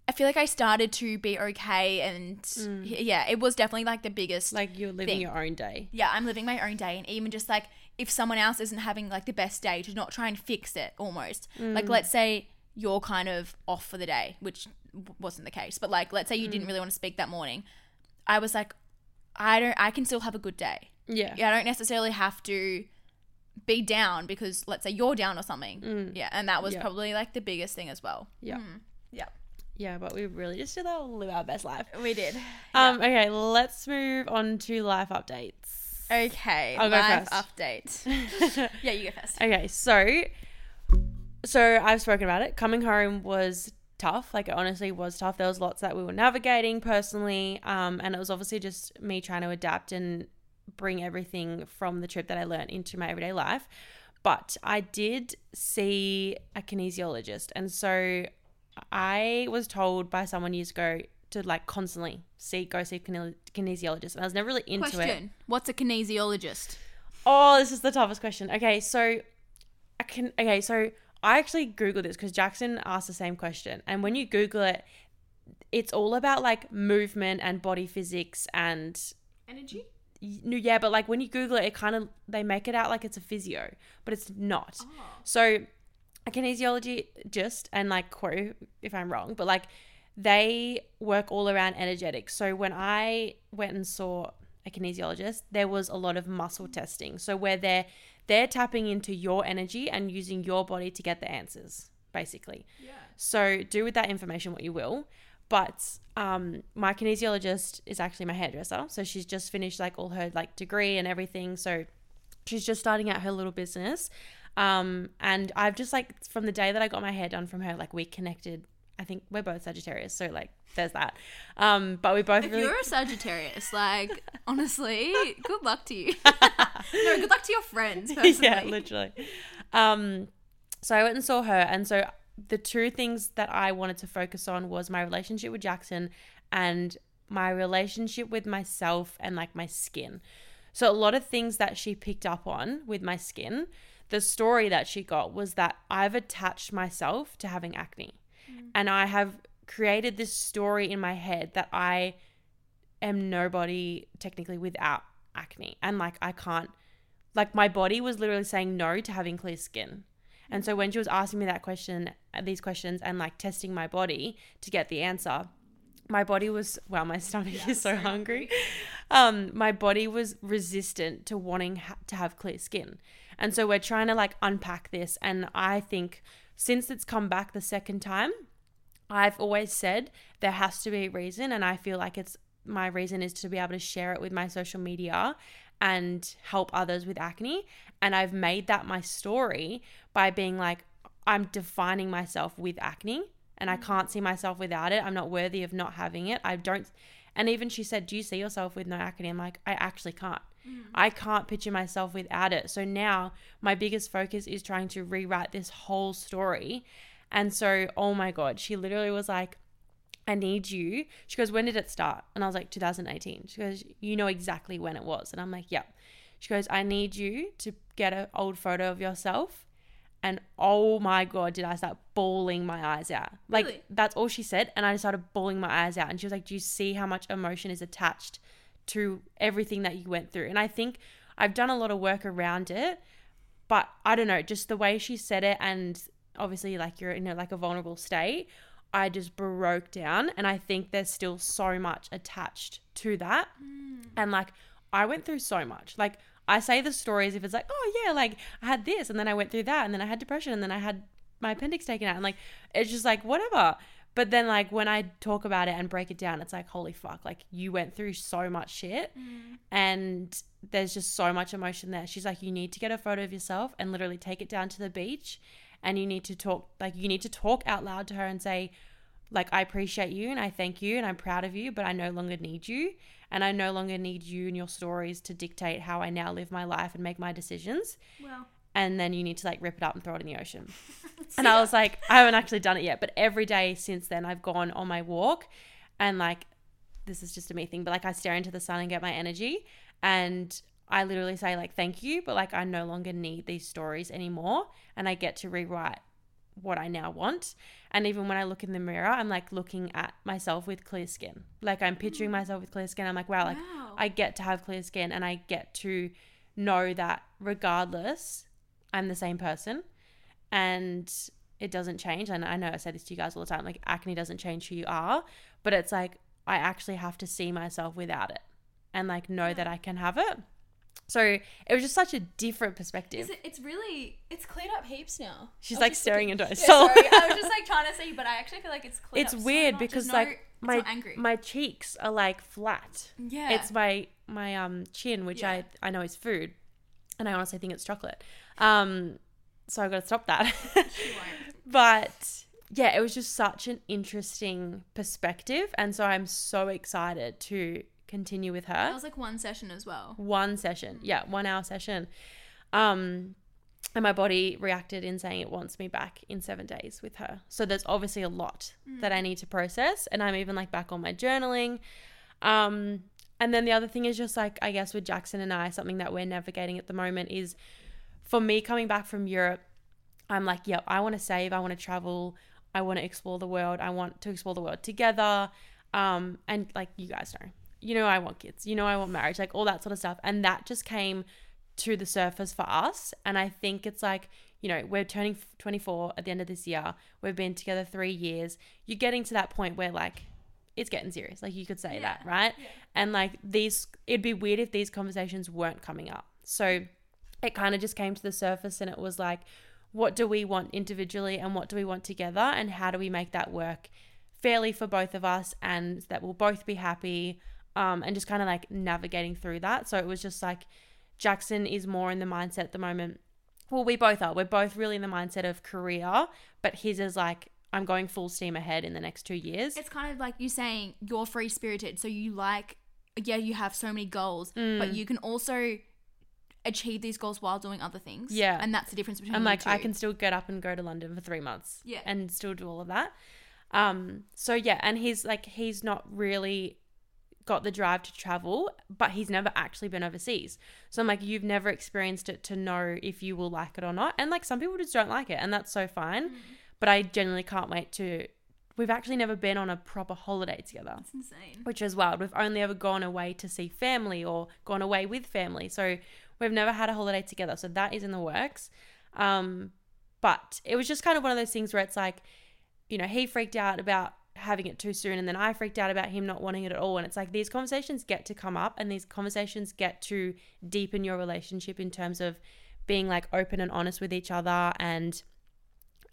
I feel like I started to be okay, and mm. yeah, it was definitely like the biggest like you're living thing. your own day. yeah, I'm living my own day, and even just like if someone else isn't having like the best day, to not try and fix it almost. Like, mm. let's say you're kind of off for the day, which wasn't the case, but like, let's say you didn't mm. really want to speak that morning. I was like, I don't, I can still have a good day. Yeah. Yeah, I don't necessarily have to be down because let's say you're down or something. Yeah, and that was Yeah. probably like the biggest thing as well. Yeah. Yeah, Yeah. But we really just did our live our best life. we did. Um. Okay. Let's move on to life updates. Okay, I'll first. update. [LAUGHS] yeah, you go first. Okay, so so I've spoken about it. Coming home was tough. Like it honestly was tough. There was lots that we were navigating personally, um, and it was obviously just me trying to adapt and bring everything from the trip that I learned into my everyday life. But I did see a kinesiologist, and so I was told by someone years ago to like constantly see go see a kine- kinesiologist, and I was never really into it. What's a kinesiologist? Oh, this is the toughest question. Okay, so I can. Okay, so I actually googled this because Jackson asked the same question, and when you Google it, it's all about like movement and body physics and Energy. no, yeah, but like when you Google it, it kind of they make it out like it's a physio, but it's not. Oh. So a kinesiology just and like quote if I'm wrong, but like they work all around energetics. So when I went and saw a kinesiologist, there was a lot of muscle testing. So where they're they're tapping into your energy and using your body to get the answers, basically. Yeah. So do with that information what you will. But um, my kinesiologist is actually my hairdresser, so she's just finished like all her like degree and everything. So she's just starting out her little business. Um, and I've just like from the day that I got my hair done from her, like we connected. I think we're both Sagittarius, so like there's that. Um, but we both If really you're a Sagittarius, like [LAUGHS] honestly, good luck to you. [LAUGHS] no, good luck to your friends. Personally. yeah, literally. Um, so I went and saw her, and so the two things that I wanted to focus on was my relationship with Jackson and my relationship with myself and like my skin. So a lot of things that she picked up on with my skin, the story that she got was that I've attached myself to having acne. Mm. And I have created this story in my head that I am nobody technically without acne. And like I can't like my body was literally saying no to having clear skin. And mm. so when she was asking me that question, uh, these questions, and like testing my body to get the answer, my body was wow, my [LAUGHS] stomach is so hungry. Um, my body was resistant to wanting ha- to have clear skin, and so we're trying to like unpack this. And I think since it's come back the second time, I've always said there has to be a reason, and I feel like it's my reason is to be able to share it with my social media and help others with acne. And I've made that my story by being like, I'm defining myself with acne and I can't see myself without it. I'm not worthy of not having it. I don't. And even she said, Do you see yourself with no acne? I'm like, I actually can't. Mm. I can't picture myself without it. So now my biggest focus is trying to rewrite this whole story. And so, oh my God, she literally was like, I need you. She goes, When did it start? And I was like, 2018. She goes, You know exactly when it was. And I'm like, Yep. She goes, I need you to get an old photo of yourself. And oh my God, did I start bawling my eyes out. Like, Really? that's all she said. And I just started bawling my eyes out. And she was like, Do you see how much emotion is attached to everything that you went through? And I think I've done a lot of work around it. But I don't know, just the way she said it, and obviously, like, you're in a, like a vulnerable state. I just broke down and I think there's still so much attached to that. Hmm. And like I went through so much. Like I say the stories if it's like, oh yeah, like I had this and then I went through that and then I had depression and then I had my appendix taken out and like it's just like whatever. But then like when I talk about it and break it down, it's like holy fuck, like you went through so much shit mm. and there's just so much emotion there. She's like, you need to get a photo of yourself and literally take it down to the beach and you need to talk like you need to talk out loud to her and say like I appreciate you and I thank you and I'm proud of you, but I no longer need you and I no longer need you and your stories to dictate how I now live my life and make my decisions. Well, And then you need to like rip it up and throw it in the ocean. [LAUGHS] and I was like, I haven't actually done it yet, but every day since then I've gone on my walk and like this is just a me thing, but like I stare into the sun and get my energy and I literally say like thank you, but like I no longer need these stories anymore and I get to rewrite what I now want. And even when I look in the mirror, I'm like looking at myself with clear skin. Like I'm picturing mm. myself with clear skin. I'm like, wow, like Wow. I get to have clear skin and I get to know that regardless, I'm the same person and it doesn't change. And I know I say this to you guys all the time like, acne doesn't change who you are, but it's like I actually have to see myself without it and like know that I can have it. So it was just such a different perspective. It, it's really it's cleared up heaps now. She's like staring looking- into her Yeah, [LAUGHS] sorry, I was just like trying to see, but I actually feel like it's cleared it's up so weird much. because no- like my my cheeks are like flat. yeah, It's my my um chin, which Yeah. I I know is food, and I honestly think it's chocolate. Um, so I've got to stop that. [LAUGHS] But yeah, it was just such an interesting perspective, and so I'm so excited to continue with her. That was like one session as well. one session, yeah, one hour session. Um, and my body reacted in saying it wants me back in seven days with her. So there's obviously a lot that I need to process, and I'm even like back on my journaling. Um, and then the other thing is just like I guess with Jackson and I, something that we're navigating at the moment is for me coming back from Europe. I'm like, yep, I want to save, I want to travel, I want to explore the world, I want to explore the world together. Um, and like you guys know, you know, I want kids, you know, I want marriage, like all that sort of stuff. And that just came to the surface for us. And I think it's like, you know, we're turning 24 at the end of this year. We've been together three years. You're getting to that point where, like, it's getting serious. Like, you could say Yeah. that, right? Yeah. And like, these, it'd be weird if these conversations weren't coming up. So it kind of just came to the surface and it was like, what do we want individually and what do we want together? And how do we make that work fairly for both of us and that we'll both be happy? Um, and just kind of like navigating through that. So it was just like, Jackson is more in the mindset at the moment. Well, we both are. We're both really in the mindset of career, but his is like, I'm going full steam ahead in the next two years. It's kind of like you saying you're free spirited, so you like, yeah, you have so many goals, Mm. but you can also achieve these goals while doing other things. Yeah. and that's the difference between. I'm like, I can still get up and go to London for three months. Yeah. And still do all of that. Um, so yeah, and he's like he's not really got the drive to travel, but he's never actually been overseas. So I'm like, you've never experienced it to know if you will like it or not. And like some people just don't like it, and that's so fine. But I genuinely can't wait to we've actually never been on a proper holiday together That's insane. which is wild. We've only ever gone away to see family or gone away with family. So we've never had a holiday together. So that is in the works. Um, but it was just kind of one of those things where it's like, you know, he freaked out about having it too soon and then I freaked out about him not wanting it at all. And it's like these conversations get to come up and these conversations get to deepen your relationship in terms of being like open and honest with each other and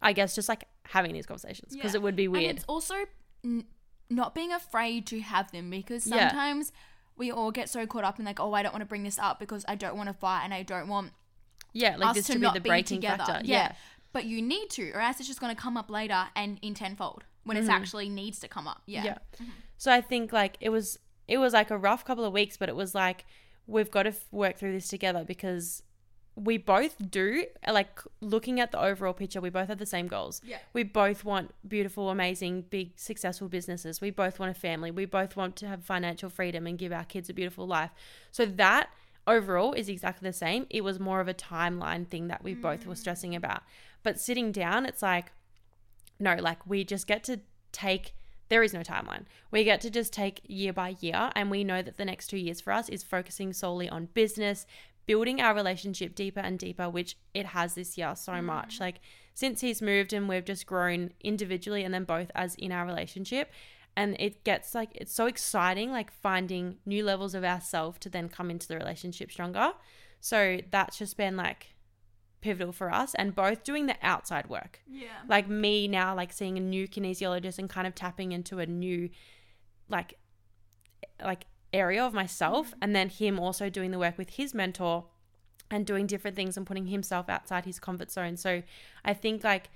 I guess just like having these conversations because Yeah. it would be weird. And it's also n- not being afraid to have them because Yeah. sometimes we all get so caught up in like, oh, I don't want to bring this up because I don't want to fight and I don't want Yeah, like us this to to be not the be breaking together. factor. Yeah. yeah. But you need to, or else it's just going to come up later and in tenfold when it actually needs to come up. Yeah. Mm-hmm. So I think like it was it was like a rough couple of weeks, but it was like we've got to f- work through this together because we both do like looking at the overall picture we both have the same goals. Yeah. we both want beautiful amazing big successful businesses. We both want a family. We both want to have financial freedom and give our kids a beautiful life. So that overall is exactly the same. It was more of a timeline thing that we both were stressing about. But sitting down it's like no, like we just get to take there is no timeline. We get to just take year by year and we know that the next 2 years for us is focusing solely on business, building our relationship deeper and deeper, which it has this year so mm. much. Like since he's moved and we've just grown individually and then both as in our relationship and it gets like it's so exciting like finding new levels of ourselves to then come into the relationship stronger. So that's just been like pivotal for us and both doing the outside work Yeah. like me now like seeing a new kinesiologist and kind of tapping into a new like like area of myself mm-hmm. and then him also doing the work with his mentor and doing different things and putting himself outside his comfort zone so i think like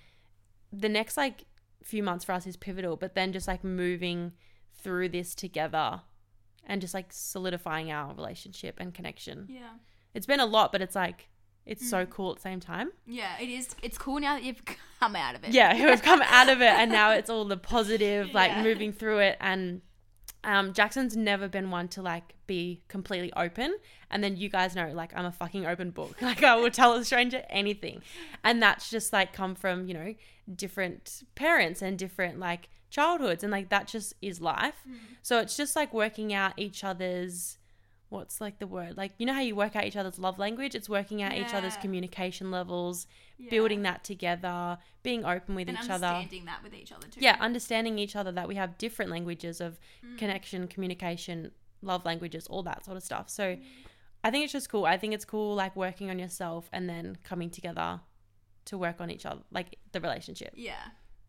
the next like few months for us is pivotal but then just like moving through this together and just like solidifying our relationship and connection Yeah. it's been a lot but it's like it's so cool at the same time Yeah, it is. It's cool now that you've [LAUGHS] come out of it. yeah we've come out of it and now it's all the [LAUGHS] positive like Yeah. moving through it and um, Jackson's never been one to like be completely open and then you guys know like I'm a fucking open book [LAUGHS] like I will tell a stranger anything and that's just like come from you know different parents and different like childhoods and like that just is life so it's just like working out each other's what's like the word like you know how you work out each other's love language? It's working out each other's communication levels Yeah. building that together being open with and each other. understanding that with each other too. yeah understanding each other that we have different languages of mm. connection communication love languages all that sort of stuff. So mm. i think it's just cool. I think it's cool like working on yourself and then coming together to work on each other like the relationship. Yeah.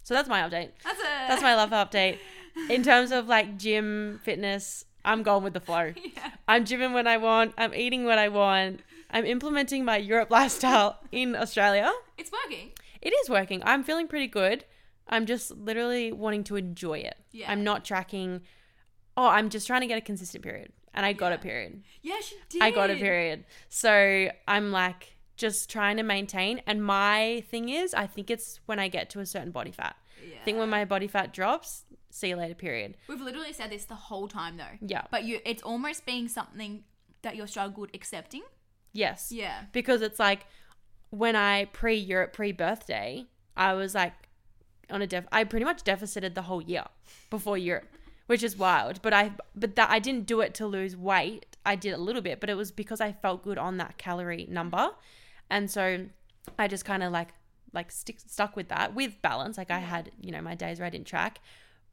so that's my update. That's a. that's my love update. [LAUGHS] In terms of like gym fitness i'm going with the flow [LAUGHS] Yeah. i'm gymming when i want i'm eating what i want i'm implementing my europe lifestyle [LAUGHS] in australia It's working. it is working. I'm feeling pretty good. I'm just literally wanting to enjoy it. Yeah. I'm not tracking. Oh, I'm just trying to get a consistent period. And I got a period. Yeah, she did. I got a period. So I'm like just trying to maintain. And my thing is, I think it's when I get to a certain body fat. Yeah. I think when my body fat drops, see you later, period. We've literally said this the whole time though. Yeah. But you, it's almost being something that you're struggled accepting. Yes. Yeah. because it's like when I pre Europe pre birthday, I was like on a def. I pretty much deficited the whole year before Europe, which is wild. But I but that I didn't do it to lose weight. I did a little bit, but it was because I felt good on that calorie number, and so I just kind of like like stick stuck with that with balance. Like I had you know my days where I didn't track,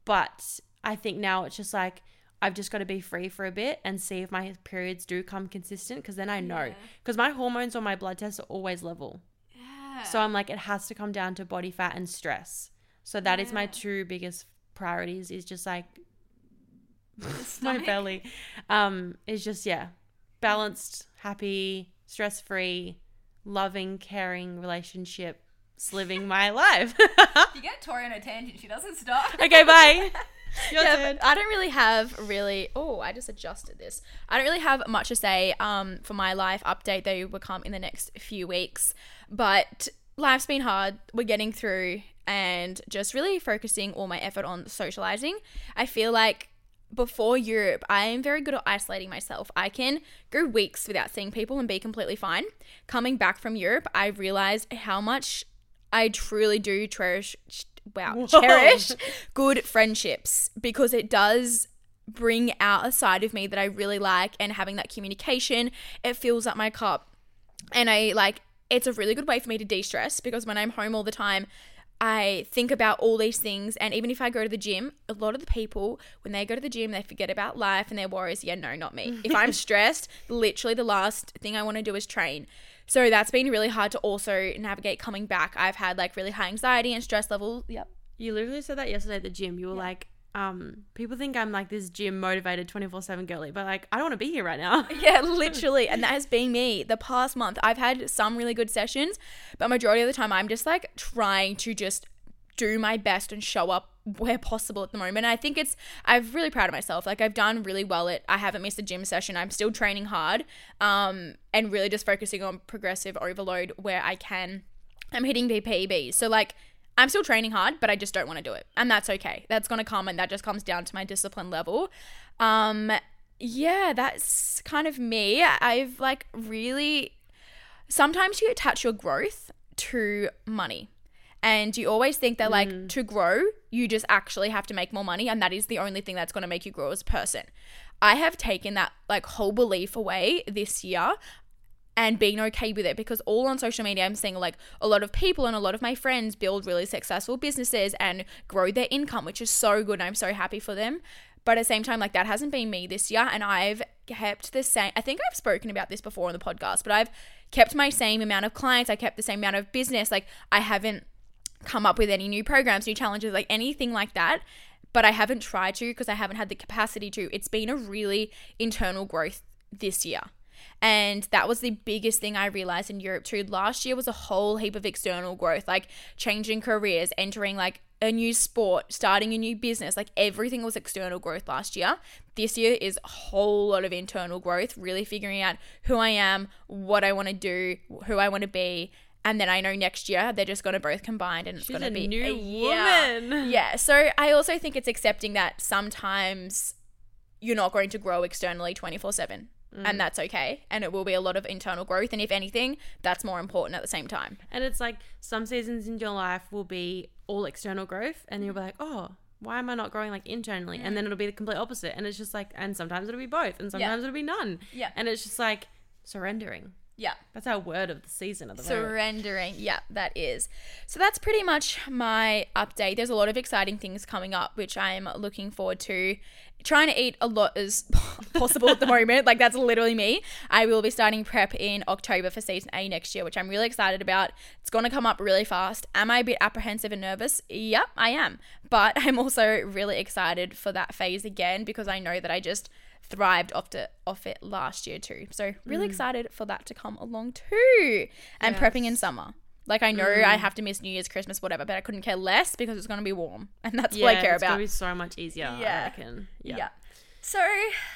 but I think now it's just like. I've just got to be free for a bit and see if my periods do come consistent because then I know. Yeah. Because my hormones on my blood tests are always level. Yeah. So I'm like, it has to come down to body fat and stress. So that is my two biggest priorities is just like [LAUGHS] my belly. Um, is just yeah, balanced, happy, stress free, loving, caring relationship, living my life. [LAUGHS] [LAUGHS] you get Tori on a tangent. She doesn't stop. okay, bye. [LAUGHS] Your yeah, turn. I don't really have really. Oh, I just adjusted this. I don't really have much to say um, for my life update. They will come in the next few weeks, but life's been hard. We're getting through, and just really focusing all my effort on socializing. I feel like before Europe, I am very good at isolating myself. I can go weeks without seeing people and be completely fine. Coming back from Europe, I realized how much I truly do cherish. Wow, Whoa. cherish good friendships because it does bring out a side of me that I really like and having that communication, it fills up my cup. And I like it's a really good way for me to de-stress because when I'm home all the time, I think about all these things and even if I go to the gym, a lot of the people when they go to the gym, they forget about life and their worries. Yeah, no, not me. If I'm [LAUGHS] stressed, literally the last thing I want to do is train. So that's been really hard to also navigate coming back. I've had like really high anxiety and stress level. Yep. You literally said that yesterday at the gym. You were like, um, people think I'm like this gym motivated 24 7 girly, but like, I don't want to be here right now. [LAUGHS] Yeah, [LAUGHS] literally. And that has been me the past month. I've had some really good sessions, but majority of the time I'm just like trying to just do my best and show up where possible at the moment. I think it's I'm really proud of myself. Like I've done really well at I haven't missed a gym session. I'm still training hard. Um and really just focusing on progressive overload where I can. I'm hitting PPB. So like I'm still training hard, but I just don't want to do it. And that's okay. That's going to come and that just comes down to my discipline level. Um yeah, that's kind of me. I've like really sometimes you attach your growth to money. And you always think that like mm. to grow, you just actually have to make more money and that is the only thing that's going to make you grow as a person. I have taken that like whole belief away this year and being okay with it because all on social media I'm seeing like a lot of people and a lot of my friends build really successful businesses and grow their income, which is so good. And I'm so happy for them. But at the same time, like that hasn't been me this year. And I've kept the same, I think I've spoken about this before on the podcast, but I've kept my same amount of clients. I kept the same amount of business. Like I haven't come up with any new programs, new challenges, like anything like that. But I haven't tried to because I haven't had the capacity to. It's been a really internal growth this year. And that was the biggest thing I realized in Europe too. Last year was a whole heap of external growth, like changing careers, entering like a new sport, starting a new business. Like everything was external growth last year. This year is a whole lot of internal growth, really figuring out who I am, what I want to do, who I want to be. And then I know next year they're just going to both combine and it's going to a be new yeah. woman. Yeah. So I also think it's accepting that sometimes you're not going to grow externally 24 7 Mm. and that's okay and it will be a lot of internal growth and if anything that's more important at the same time And it's like some seasons in your life will be all external growth, and you'll be like, oh, why am I not growing like internally? And then it'll be the complete opposite. And it's just like, and sometimes it'll be both, and sometimes it'll be none. Yeah. And it's just like surrendering. Yeah. That's our word of the season at the moment. surrendering. Yeah that is. So that's pretty much my update. There's a lot of exciting things coming up which i'm looking forward to. Trying to eat a lot as [LAUGHS] possible at the moment. Like that's literally me. I will be starting prep in october for season a next year which i'm really excited about. It's going to come up really fast. Am i a bit apprehensive and nervous? Yep i am. But [LAUGHS] i'm also really excited for that phase again because i know that i just thrived off it off it last year too. So really excited for that to come along too. And prepping in summer. Like I know I have to miss New Year's, Christmas, whatever, but I couldn't care less because it's gonna be warm. [LAUGHS] And that's Yeah, what I care it's gonna about. be so much easier. Yeah. I reckon. Yeah. yeah. So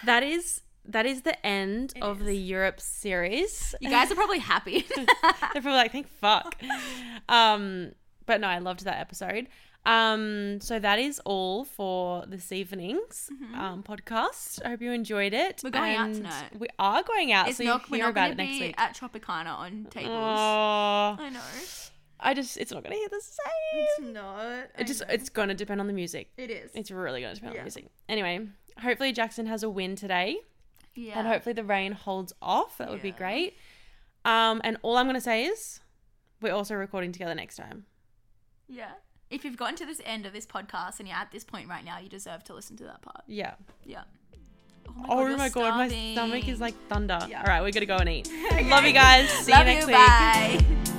That is that is the end of the Europe series. You guys are probably [LAUGHS] happy. They're probably like, thank fuck. [LAUGHS] Um, but no, I loved that episode. Um, so that is all for this evening's um, podcast. I hope you enjoyed it. We're going out tonight. We are going out, it's so not, you'll hear about going it to next be week. at Tropicana on tables. Oh, I know. I just it's not gonna hit the same. It's not. It just it's gonna depend on the music. it is. It's really gonna depend on the music. Anyway, hopefully Jackson has a win today, Yeah. and hopefully the rain holds off. That would be great. Um, and all I'm gonna say is, we're also recording together next time. yeah. If you've gotten to this end of this podcast and you're at this point right now, you deserve to listen to that part. Yeah. Yeah. Oh, oh you're my god, my stomach is like thunder. Yeah. All right, we gotta go and eat. [LAUGHS] Love you guys. See Love you next you. week. Bye. [LAUGHS]